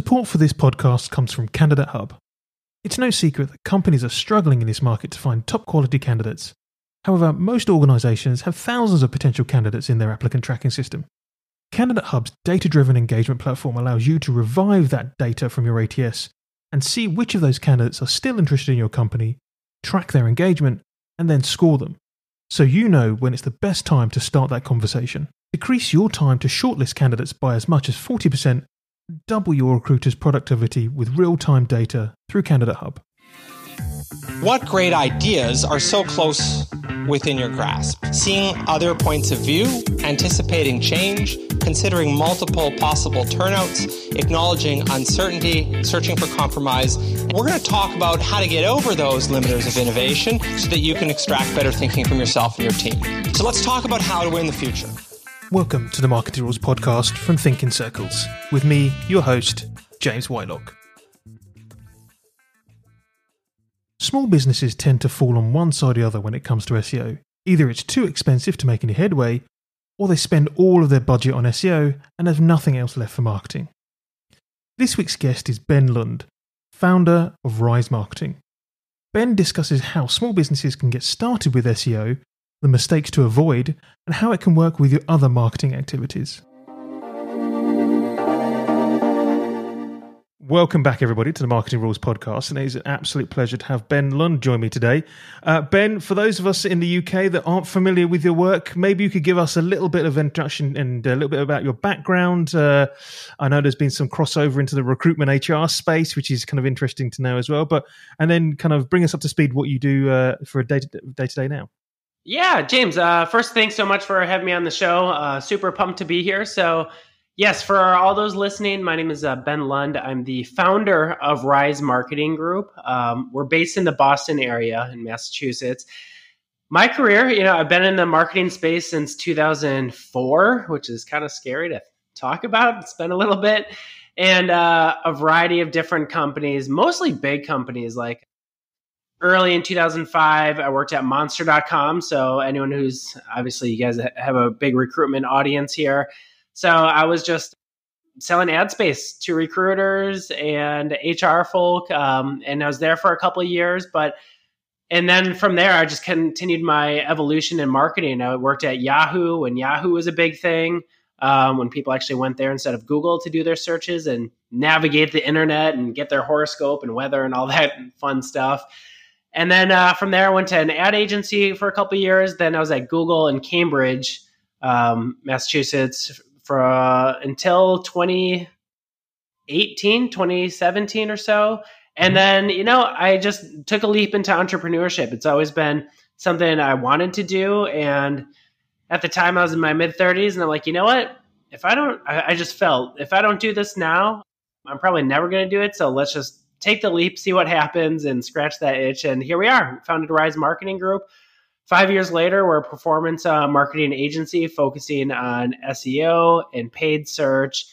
Support for this podcast comes from Candidate Hub. It's no secret that companies are struggling in this market to find top quality candidates. However, most organisations have thousands of potential candidates in their applicant tracking system. Candidate Hub's data driven engagement platform allows you to revive that data from your ATS and see which of those candidates are still interested in your company, track their engagement, and then score them. So you know when it's the best time to start that conversation. Decrease your time to shortlist candidates by as much as 40% double your recruiter's productivity with real time data through Candidate Hub. What great ideas are so close within your grasp? Seeing other points of view, anticipating change, considering multiple possible turnouts, acknowledging uncertainty, searching for compromise. We're going to talk about how to get over those limiters of innovation so that you can extract better thinking from yourself and your team. So let's talk about how to win the future. Welcome to the Marketing Rules podcast from ThinkinCircles with me, your host, James Whitelock. Small businesses tend to fall on one side or the other when it comes to SEO. Either it's too expensive to make any headway, or they spend all of their budget on SEO and have nothing else left for marketing. This week's guest is Ben Lund, founder of Rise Marketing. Ben discusses how small businesses can get started with SEO the mistakes to avoid, and how it can work with your other marketing activities. Welcome back, everybody, to the Marketing Rules podcast. And it is an absolute pleasure to have Ben Lund join me today. Uh, ben, for those of us in the UK that aren't familiar with your work, maybe you could give us a little bit of introduction and a little bit about your background. Uh, I know there's been some crossover into the recruitment HR space, which is kind of interesting to know as well. But and then kind of bring us up to speed what you do uh, for a day to day now. Yeah, James. Uh, first, thanks so much for having me on the show. Uh, super pumped to be here. So, yes, for all those listening, my name is uh, Ben Lund. I'm the founder of Rise Marketing Group. Um, we're based in the Boston area in Massachusetts. My career, you know, I've been in the marketing space since 2004, which is kind of scary to talk about. It's been a little bit, and uh, a variety of different companies, mostly big companies like early in 2005 i worked at monster.com so anyone who's obviously you guys have a big recruitment audience here. So i was just selling ad space to recruiters and hr folk um, and i was there for a couple of years but and then from there i just continued my evolution in marketing. I worked at yahoo when yahoo was a big thing um, when people actually went there instead of google to do their searches and navigate the internet and get their horoscope and weather and all that fun stuff and then uh, from there, I went to an ad agency for a couple years. Then I was at Google in Cambridge, um, Massachusetts, for uh, until 2018, 2017 or so. And mm-hmm. then, you know, I just took a leap into entrepreneurship. It's always been something I wanted to do. And at the time, I was in my mid 30s, and I'm like, you know what? If I don't, I, I just felt if I don't do this now, I'm probably never going to do it. So let's just take the leap, see what happens, and scratch that itch. And here we are, founded Rise Marketing Group. Five years later, we're a performance uh, marketing agency focusing on SEO and paid search,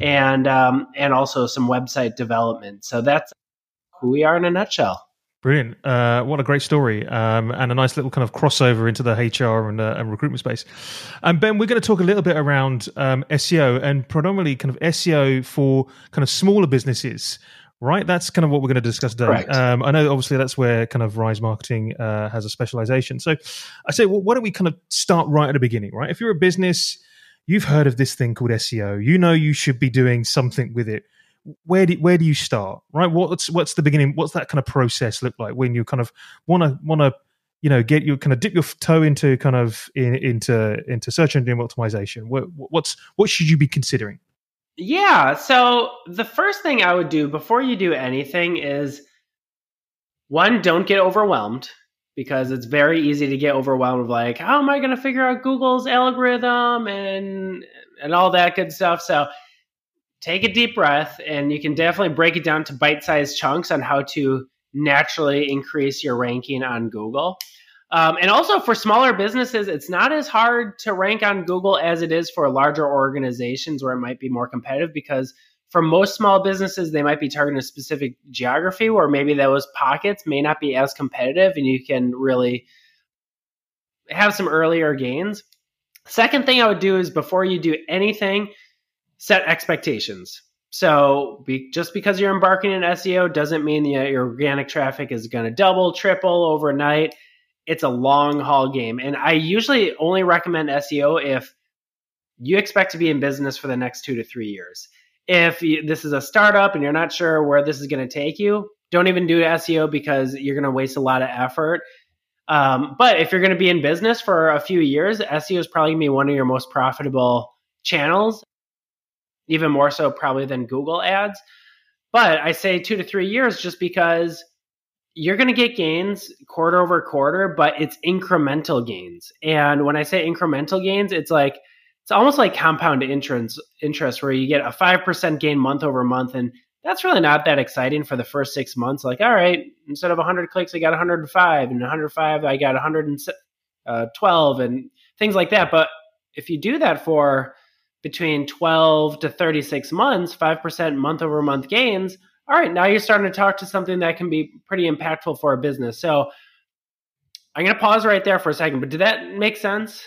and um, and also some website development. So that's who we are in a nutshell. Brilliant! Uh, what a great story, um, and a nice little kind of crossover into the HR and, uh, and recruitment space. And um, Ben, we're going to talk a little bit around um, SEO and predominantly kind of SEO for kind of smaller businesses right? That's kind of what we're going to discuss today. Um, I know, obviously, that's where kind of Rise Marketing uh, has a specialization. So I say, well, why don't we kind of start right at the beginning, right? If you're a business, you've heard of this thing called SEO. You know you should be doing something with it. Where do where do you start, right? What's what's the beginning? What's that kind of process look like when you kind of want to want to you know get you kind of dip your toe into kind of in, into into search engine optimization? What, what's what should you be considering? Yeah. So the first thing I would do before you do anything is one, don't get overwhelmed because it's very easy to get overwhelmed with like, how am I going to figure out Google's algorithm and and all that good stuff. So take a deep breath and you can definitely break it down to bite-sized chunks on how to naturally increase your ranking on Google. Um, and also for smaller businesses, it's not as hard to rank on Google as it is for larger organizations where it might be more competitive because for most small businesses, they might be targeting a specific geography where maybe those pockets may not be as competitive and you can really have some earlier gains. Second thing I would do is before you do anything, set expectations. So be, just because you're embarking in SEO doesn't mean that your organic traffic is going to double, triple overnight. It's a long haul game. And I usually only recommend SEO if you expect to be in business for the next two to three years. If you, this is a startup and you're not sure where this is going to take you, don't even do SEO because you're going to waste a lot of effort. Um, but if you're going to be in business for a few years, SEO is probably going to be one of your most profitable channels, even more so probably than Google ads. But I say two to three years just because you're going to get gains quarter over quarter, but it's incremental gains. And when I say incremental gains, it's like it's almost like compound interest interest where you get a 5% gain month over month and that's really not that exciting for the first six months. Like, all right, instead of 100 clicks, I got 105, and 105, I got 112, uh, and things like that. But if you do that for between 12 to 36 months, 5% month over month gains, all right, now you're starting to talk to something that can be pretty impactful for a business. So I'm going to pause right there for a second, but did that make sense?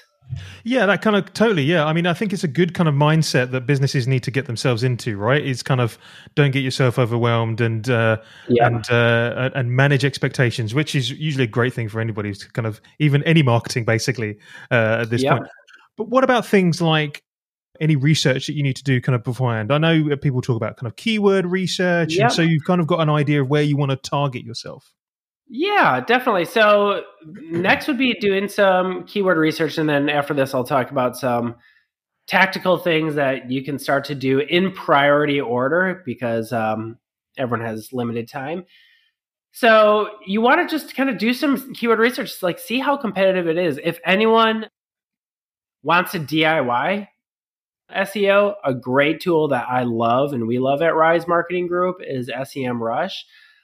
Yeah, that kind of totally. Yeah, I mean, I think it's a good kind of mindset that businesses need to get themselves into. Right? It's kind of don't get yourself overwhelmed and uh, yeah. and uh, and manage expectations, which is usually a great thing for anybody to kind of even any marketing basically uh, at this yeah. point. But what about things like any research that you need to do kind of beforehand? I know people talk about kind of keyword research, yep. and so you've kind of got an idea of where you want to target yourself. Yeah, definitely. So next would be doing some keyword research, and then after this, I'll talk about some tactical things that you can start to do in priority order because um, everyone has limited time. So you want to just kind of do some keyword research, like see how competitive it is. If anyone wants to DIY SEO, a great tool that I love and we love at Rise Marketing Group is SEMrush.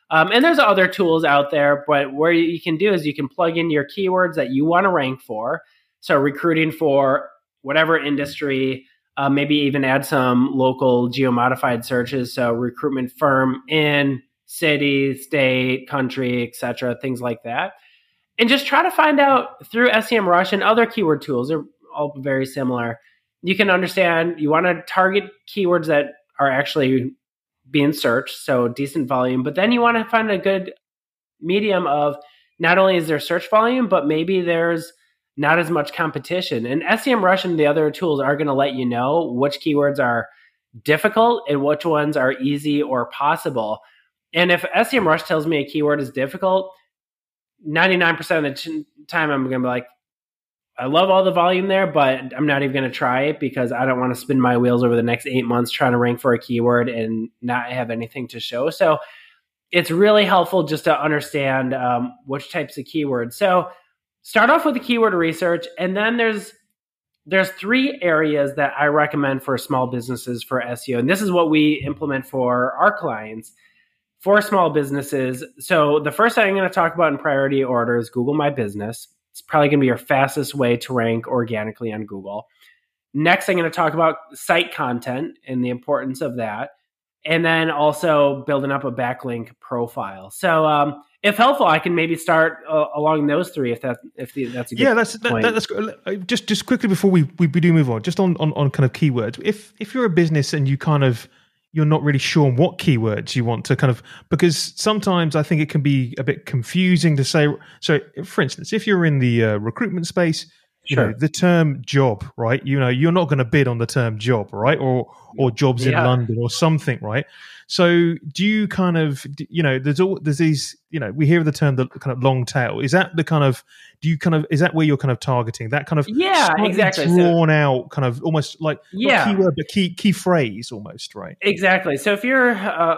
Um, and there's other tools out there, but where you can do is you can plug in your keywords that you want to rank for. So recruiting for whatever industry, uh, maybe even add some local geo-modified searches. So recruitment firm in city, state, country, etc., things like that. And just try to find out through SEMrush and other keyword tools. They're all very similar. You can understand you want to target keywords that are actually being searched, so decent volume. But then you want to find a good medium of not only is there search volume, but maybe there's not as much competition. And SEMrush and the other tools are going to let you know which keywords are difficult and which ones are easy or possible. And if SEMrush tells me a keyword is difficult, 99% of the time I'm going to be like, I love all the volume there, but I'm not even going to try it because I don't want to spin my wheels over the next eight months trying to rank for a keyword and not have anything to show. So it's really helpful just to understand um, which types of keywords. So start off with the keyword research, and then there's there's three areas that I recommend for small businesses for SEO, and this is what we implement for our clients for small businesses. So the first thing I'm going to talk about in priority order is Google My Business. It's probably going to be your fastest way to rank organically on Google. Next, I'm going to talk about site content and the importance of that. And then also building up a backlink profile. So, um, if helpful, I can maybe start uh, along those three. If that if the, that's a yeah, that's that, that's uh, just just quickly before we, we do move on, just on, on on kind of keywords. If if you're a business and you kind of you're not really sure what keywords you want to kind of because sometimes I think it can be a bit confusing to say. So, for instance, if you're in the uh, recruitment space, you sure. know the term job, right? You know, you're not going to bid on the term job, right? Or or jobs yeah. in London or something, right? So, do you kind of, you know, there's all there's these, you know, we hear the term the kind of long tail. Is that the kind of, do you kind of, is that where you're kind of targeting that kind of, yeah, exactly, drawn so, out, kind of almost like yeah, keyword, but key key phrase almost, right? Exactly. So if you're, uh,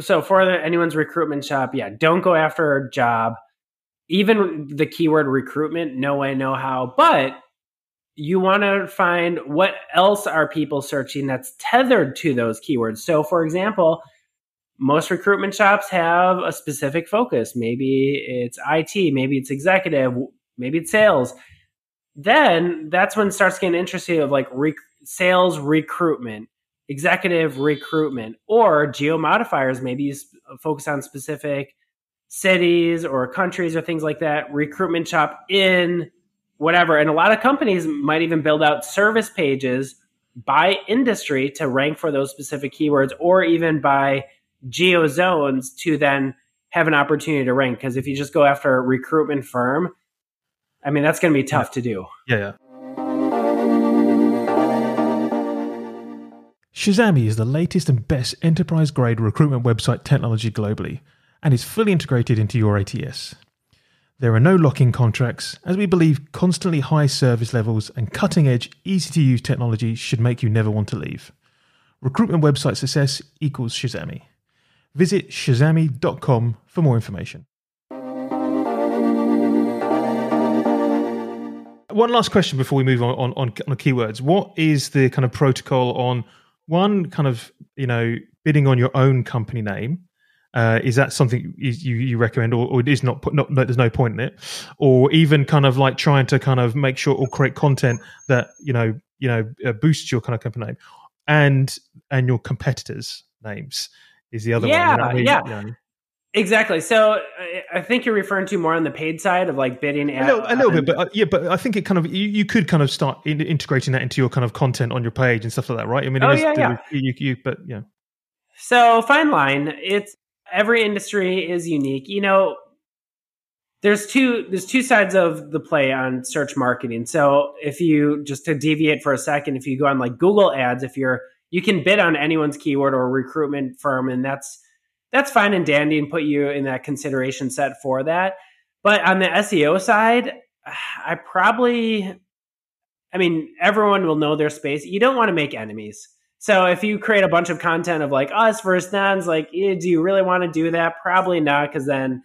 so for anyone's recruitment shop, yeah, don't go after a job. Even the keyword recruitment, no way, no how. But you want to find what else are people searching that's tethered to those keywords. So, for example, most recruitment shops have a specific focus. Maybe it's IT, maybe it's executive, maybe it's sales. Then that's when it starts getting interesting of like rec- sales recruitment, executive recruitment, or geo modifiers. Maybe you focus on specific cities or countries or things like that. Recruitment shop in whatever. And a lot of companies might even build out service pages by industry to rank for those specific keywords or even by geo zones to then have an opportunity to rank. Because if you just go after a recruitment firm, I mean, that's going to be tough yeah. to do. Yeah, yeah. Shazamme is the latest and best enterprise grade recruitment website technology globally and is fully integrated into your ATS. There are no locking contracts, as we believe constantly high service levels and cutting edge, easy to use technology should make you never want to leave. Recruitment website success equals Shazamme. Visit shazamme.com for more information. One last question before we move on, on, on, on keywords. What is the kind of protocol on one kind of, you know, bidding on your own company name? Uh, is that something you, you recommend, or, or it is not, not? There's no point in it, or even kind of like trying to kind of make sure or create content that you know you know uh, boosts your kind of company name, and and your competitors' names is the other yeah, one. You know, yeah, yeah. Exactly. So I think you're referring to more on the paid side of like bidding. At, a little, a little bit, but uh, yeah, but I think it kind of you, you could kind of start in, integrating that into your kind of content on your page and stuff like that, right? I mean, oh yeah, yeah. You, you, but yeah. So fine line. It's every industry is unique. You know, there's two there's two sides of the play on search marketing. So if you just to deviate for a second, if you go on like Google Ads, if you're you can bid on anyone's keyword or recruitment firm, and that's that's fine and dandy and put you in that consideration set for that. But on the SEO side, I probably I mean, everyone will know their space. You don't want to make enemies. So if you create a bunch of content of like us versus nons, like, eh, do you really want to do that? Probably not, because then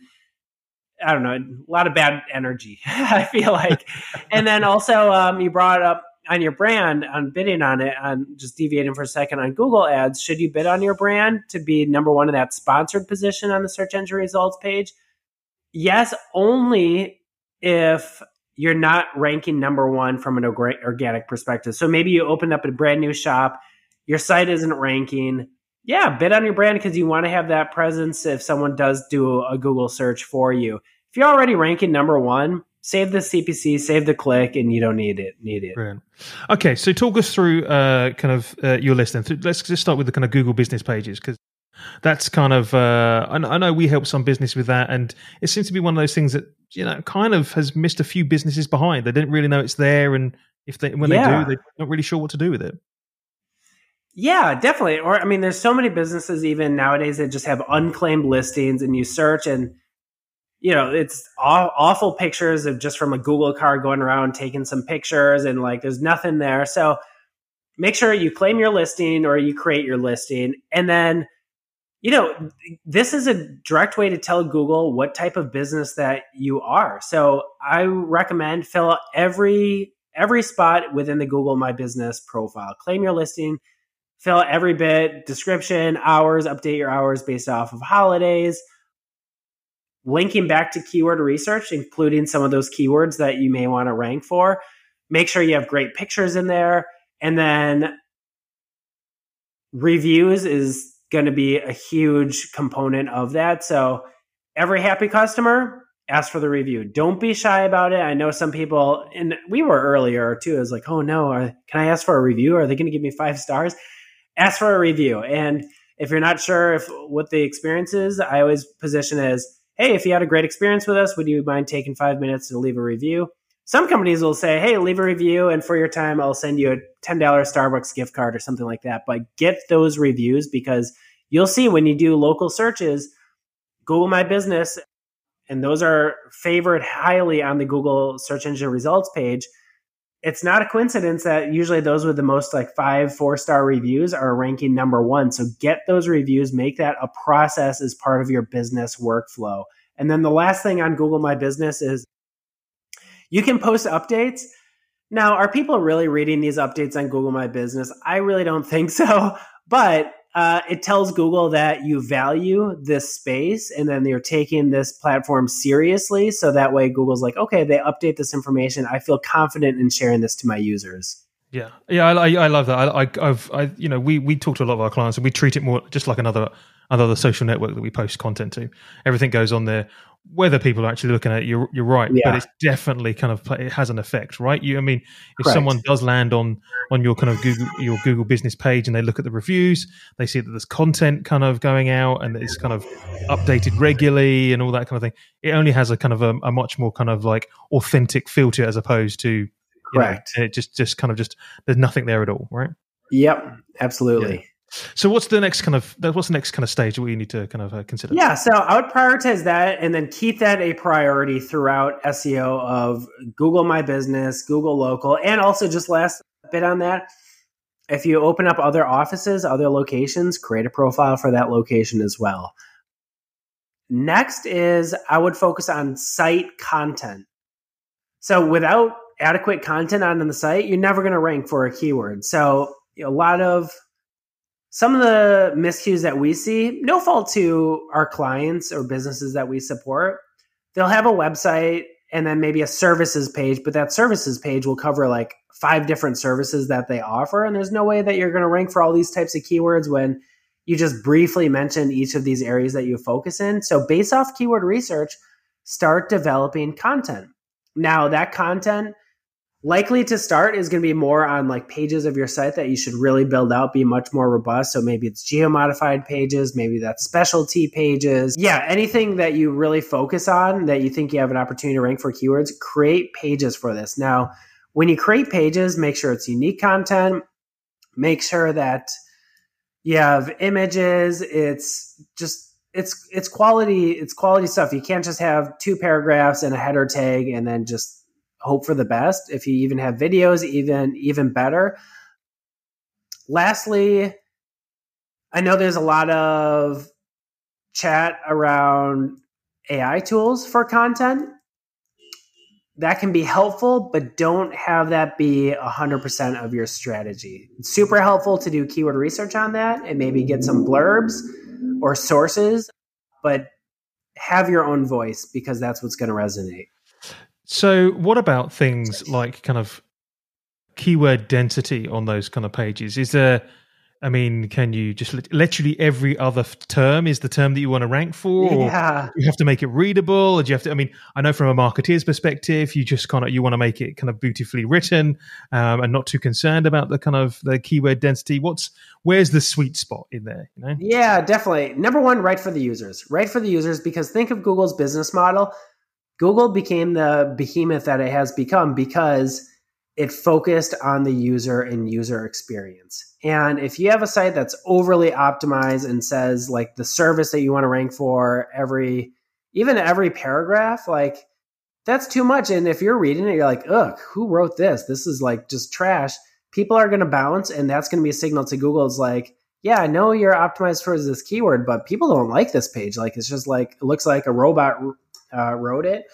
I don't know, a lot of bad energy. I feel like, and then also um, you brought up on your brand on bidding on it on just deviating for a second on Google Ads. Should you bid on your brand to be number one in that sponsored position on the search engine results page? Yes, only if you're not ranking number one from an organic perspective. So maybe you opened up a brand new shop your site isn't ranking, yeah, bid on your brand because you want to have that presence if someone does do a Google search for you. If you're already ranking number one, save the CPC, save the click, and you don't need it. Need it. Brilliant. Okay, so talk us through uh, kind of uh, your list. Then let's just start with the kind of Google business pages because that's kind of uh, I know we help some business with that, and it seems to be one of those things that you know kind of has missed a few businesses behind. They didn't really know it's there, and if they when yeah. they do, they're not really sure what to do with it. Yeah, definitely. Or I mean, there's so many businesses even nowadays that just have unclaimed listings, and you search and you know it's aw- awful pictures of just from a Google car going around taking some pictures, and like there's nothing there. So make sure you claim your listing or you create your listing, and then you know this is a direct way to tell Google what type of business that you are. So I recommend fill out every every spot within the Google My Business profile. Claim your listing fill every bit, description, hours, update your hours based off of holidays, linking back to keyword research, including some of those keywords that you may want to rank for. Make sure you have great pictures in there. And then reviews is going to be a huge component of that. So every happy customer, ask for the review. Don't be shy about it. I know some people, and we were earlier too. Was like, oh no, can I ask for a review? Are they going to give me five stars? Ask for a review. And if you're not sure if what the experience is, I always position as, hey, if you had a great experience with us, would you mind taking five minutes to leave a review? Some companies will say, hey, leave a review, and for your time, I'll send you a $10 Starbucks gift card or something like that. But get those reviews because you'll see when you do local searches, Google My Business, and those are favored highly on the Google search engine results page it's not a coincidence that usually those with the most like five, four star reviews are ranking number one. So get those reviews, make that a process as part of your business workflow. And then the last thing on Google My Business is you can post updates. Now, are people really reading these updates on Google My Business? I really don't think so. But uh, it tells Google that you value this space and then you're taking this platform seriously. So that way, Google's like, okay, they update this information. I feel confident in sharing this to my users. Yeah, yeah, I, I love that. I, I, have I, you know, we we talk to a lot of our clients and we treat it more just like another other social network that we post content to. Everything goes on there. Whether people are actually looking at it, you're you're right, Yeah. but it's definitely kind of it has an effect, right? You, I mean, if Correct. someone does land on on your kind of Google your Google business page and they look at the reviews, they see that there's content kind of going out and it's kind of updated regularly and all that kind of thing. It only has a kind of a, a much more kind of like authentic feel to it as opposed to you know, Correct. and it just just kind of just there's nothing there at all, right? Yep, absolutely. So what's the next kind of what's the next kind of stage we need to kind of uh, consider? Yeah, so I would prioritize that and then keep that a priority throughout SEO of Google My Business, Google Local, and also just last bit on that. If you open up other offices, other locations, create a profile for that location as well. Next is I would focus on site content. So without adequate content on the site, you're never going to rank for a keyword. So a lot of some of the miscues that we see, no fault to our clients or businesses that we support, they'll have a website and then maybe a services page, but that services page will cover like five different services that they offer. And there's no way that you're going to rank for all these types of keywords when you just briefly mentioned each of these areas that you focus in. So, based off keyword research, start developing content. Now, that content likely to start is going to be more on like pages of your site that you should really build out, be much more robust. So maybe it's geo modified pages, maybe that's specialty pages. Yeah, anything that you really focus on that you think you have an opportunity to rank for keywords, create pages for this. Now, when you create pages, make sure it's unique content, make sure that you have images, it's just it's it's quality it's quality stuff. You can't just have two paragraphs and a header tag and then just hope for the best. If you even have videos, even even better. Lastly, I know there's a lot of chat around AI tools for content. That can be helpful, but don't have that be 100% of your strategy. It's super helpful to do keyword research on that and maybe get some blurbs or sources, but have your own voice because that's what's going to resonate. So, what about things like kind of keyword density on those kind of pages? Is there, I mean, can you just literally every other term is the term that you want to rank for? Or Yeah. you have to make it readable? Or do you have to, I mean, I know from a marketeer's perspective, you just kind of, you want to make it kind of beautifully written um, and not too concerned about the kind of the keyword density. What's, where's the sweet spot in there? You know? Yeah, definitely. Number one, right for the users. Write for the users because think of Google's business model. Google became the behemoth that it has become because it focused on the user and user experience. And if you have a site that's overly optimized and says like the service that you want to rank for every even every paragraph, like that's too much. And if you're reading it, you're like, ugh, who wrote this? This is like just trash. People are gonna bounce, and that's gonna be a signal to Google. It's like, yeah, I know you're optimized for this keyword, but people don't like this page. Like it's just like it looks like a robot uh, wrote it.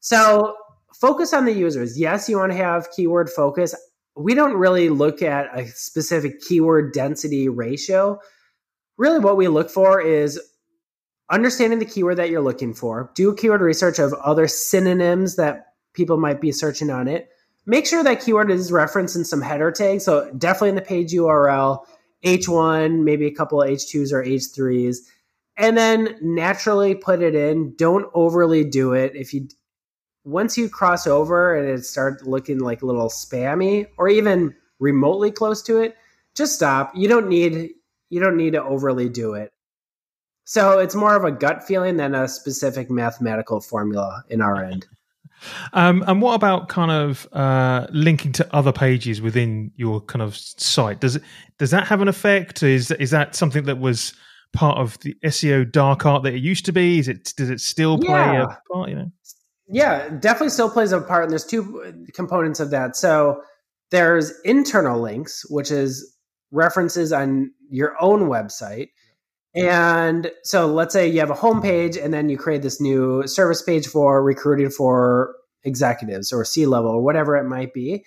So focus on the users. Yes, you want to have keyword focus. We don't really look at a specific keyword density ratio. Really, what we look for is understanding the keyword that you're looking for. Do keyword research of other synonyms that people might be searching on it. Make sure that keyword is referenced in some header tags. So definitely in the page URL, H1, maybe a couple of H2s or H3s and then naturally put it in. Don't overly do it. If you once you cross over and it starts looking like a little spammy or even remotely close to it, just stop. You don't need you don't need to overly do it. So it's more of a gut feeling than a specific mathematical formula in our end. Um, and what about kind of uh, linking to other pages within your kind of site? Does it does that have an effect? Is is that something that was part of the SEO dark art that it used to be? Is it does it still play Yeah. a part? You know, Yeah, definitely still plays a part. And there's two components of that. So there's internal links, which is references on your own website. And so let's say you have a homepage and then you create this new service page for recruiting for executives or C level or whatever it might be.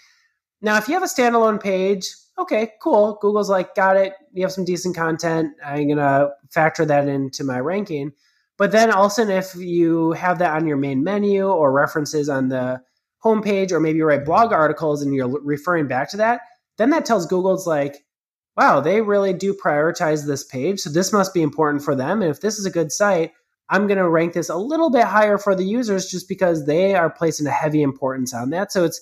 Now, if you have a standalone page, okay, cool. Google's like, got it. You have some decent content. I'm going to factor that into my ranking. But then all of a sudden, if you have that on your main menu or references on the homepage, or maybe you write blog articles and you're referring back to that, then that tells Google's like, wow, they really do prioritize this page. So this must be important for them. And if this is a good site, I'm going to rank this a little bit higher for the users just because they are placing a heavy importance on that. So it's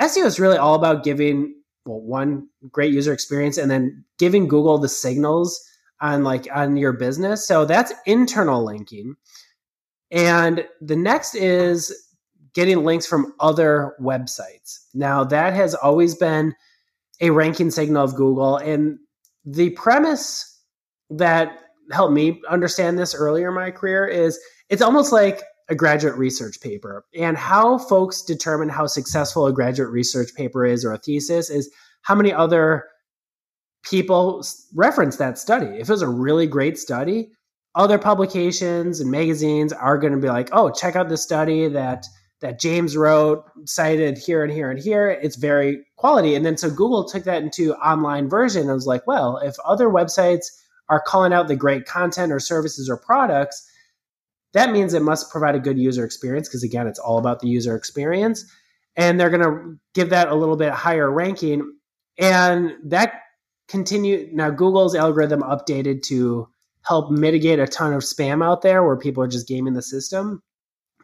SEO is really all about giving well one great user experience and then giving Google the signals on like on your business. So that's internal linking. And the next is getting links from other websites. Now that has always been a ranking signal of Google and the premise that helped me understand this earlier in my career is it's almost like a graduate research paper. And how folks determine how successful a graduate research paper is or a thesis is how many other people reference that study. If it was a really great study, other publications and magazines are going to be like, "Oh, check out the study that that James wrote, cited here and here and here. It's very quality." And then so Google took that into online version and was like, "Well, if other websites are calling out the great content or services or products, that means it must provide a good user experience because again, it's all about the user experience." And they're going to give that a little bit higher ranking and that continue now Google's algorithm updated to help mitigate a ton of spam out there where people are just gaming the system.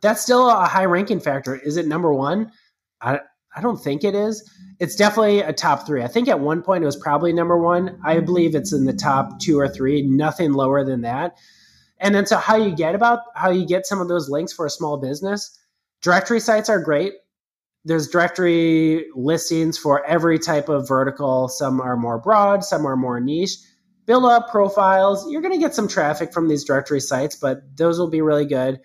That's still a high ranking factor. Is it number one? I, I don't think it is. It's definitely a top three. I think at one point it was probably number one. I believe it's in the top two or three, nothing lower than that. And then so how you get about how you get some of those links for a small business. Directory sites are great there's directory listings for every type of vertical. Some are more broad, some are more niche. Build up profiles. You're going to get some traffic from these directory sites, but those will be really good.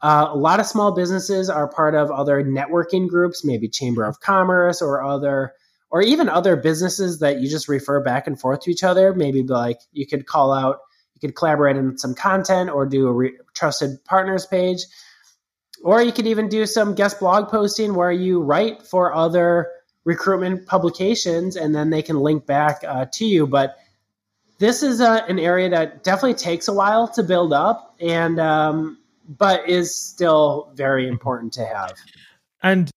Uh, a lot of small businesses are part of other networking groups, maybe Chamber of Commerce or other, or even other businesses that you just refer back and forth to each other. Maybe like you could call out, you could collaborate on some content or do a re- trusted partners page or you could even do some guest blog posting where you write for other recruitment publications and then they can link back uh, to you. But this is a, uh, an area that definitely takes a while to build up and um, but is still very important to have. And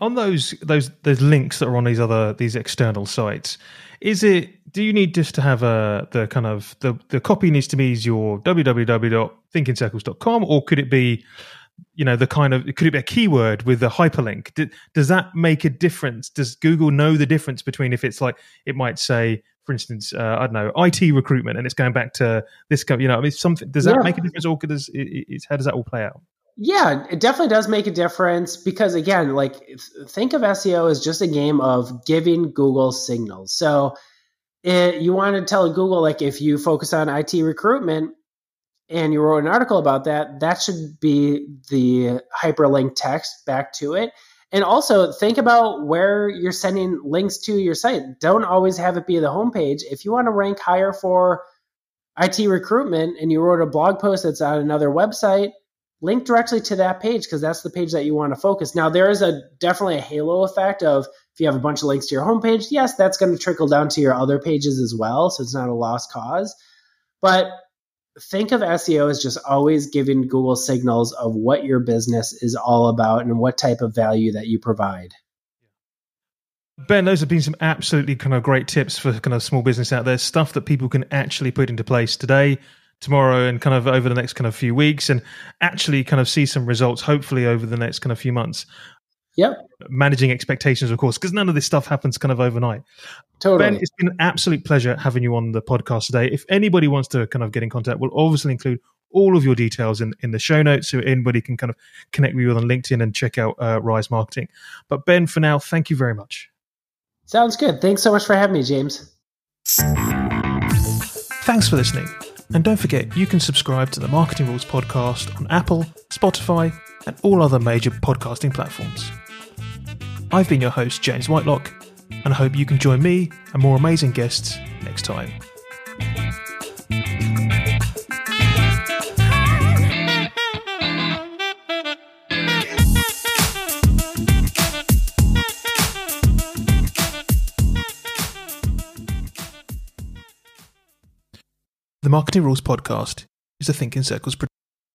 on those those those links that are on these other these external sites, is it do you need just to have a the kind of the the copy needs to be is your www.thinkincircles.com or could it be you know the kind of could it be a keyword with a hyperlink? D- does that make a difference? Does google know the difference between if it's like it might say for instance uh, i don't know it recruitment and it's going back to this you know i mean something does that yeah. make a difference or does it, it, how does that all play out yeah it definitely does make a difference because again like think of seo as just a game of giving google signals so it, you want to tell google like if you focus on it recruitment and you wrote an article about that, that should be the hyperlink text back to it. And also think about where you're sending links to your site. Don't always have it be the homepage. If you want to rank higher for IT recruitment and you wrote a blog post that's on another website, link directly to that page because that's the page that you want to focus. Now there is a definitely a halo effect of if you have a bunch of links to your homepage, yes, that's going to trickle down to your other pages as well, so it's not a lost cause. But think of SEO as just always giving Google signals of what your business is all about and what type of value that you provide. Ben, those have been some absolutely kind of great tips for kind of small business out there, stuff that people can actually put into place today, tomorrow, and kind of over the next kind of few weeks, and actually kind of see some results, hopefully over the next kind of few months. Yep. Managing expectations, of course, because none of this stuff happens kind of overnight. Totally. Ben, it's been an absolute pleasure having you on the podcast today. If anybody wants to kind of get in contact, we'll obviously include all of your details in, in the show notes so anybody can kind of connect with you on LinkedIn and check out uh, Rise Marketing. But Ben, for now, thank you very much. Sounds good. Thanks so much for having me, James. Thanks for listening. And don't forget, you can subscribe to the Marketing Rules podcast on Apple, Spotify, and all other major podcasting platforms. I've been your host, James Whitelock, and I hope you can join me and more amazing guests next time. The Marketing Rules podcast is a ThinkinCircles production.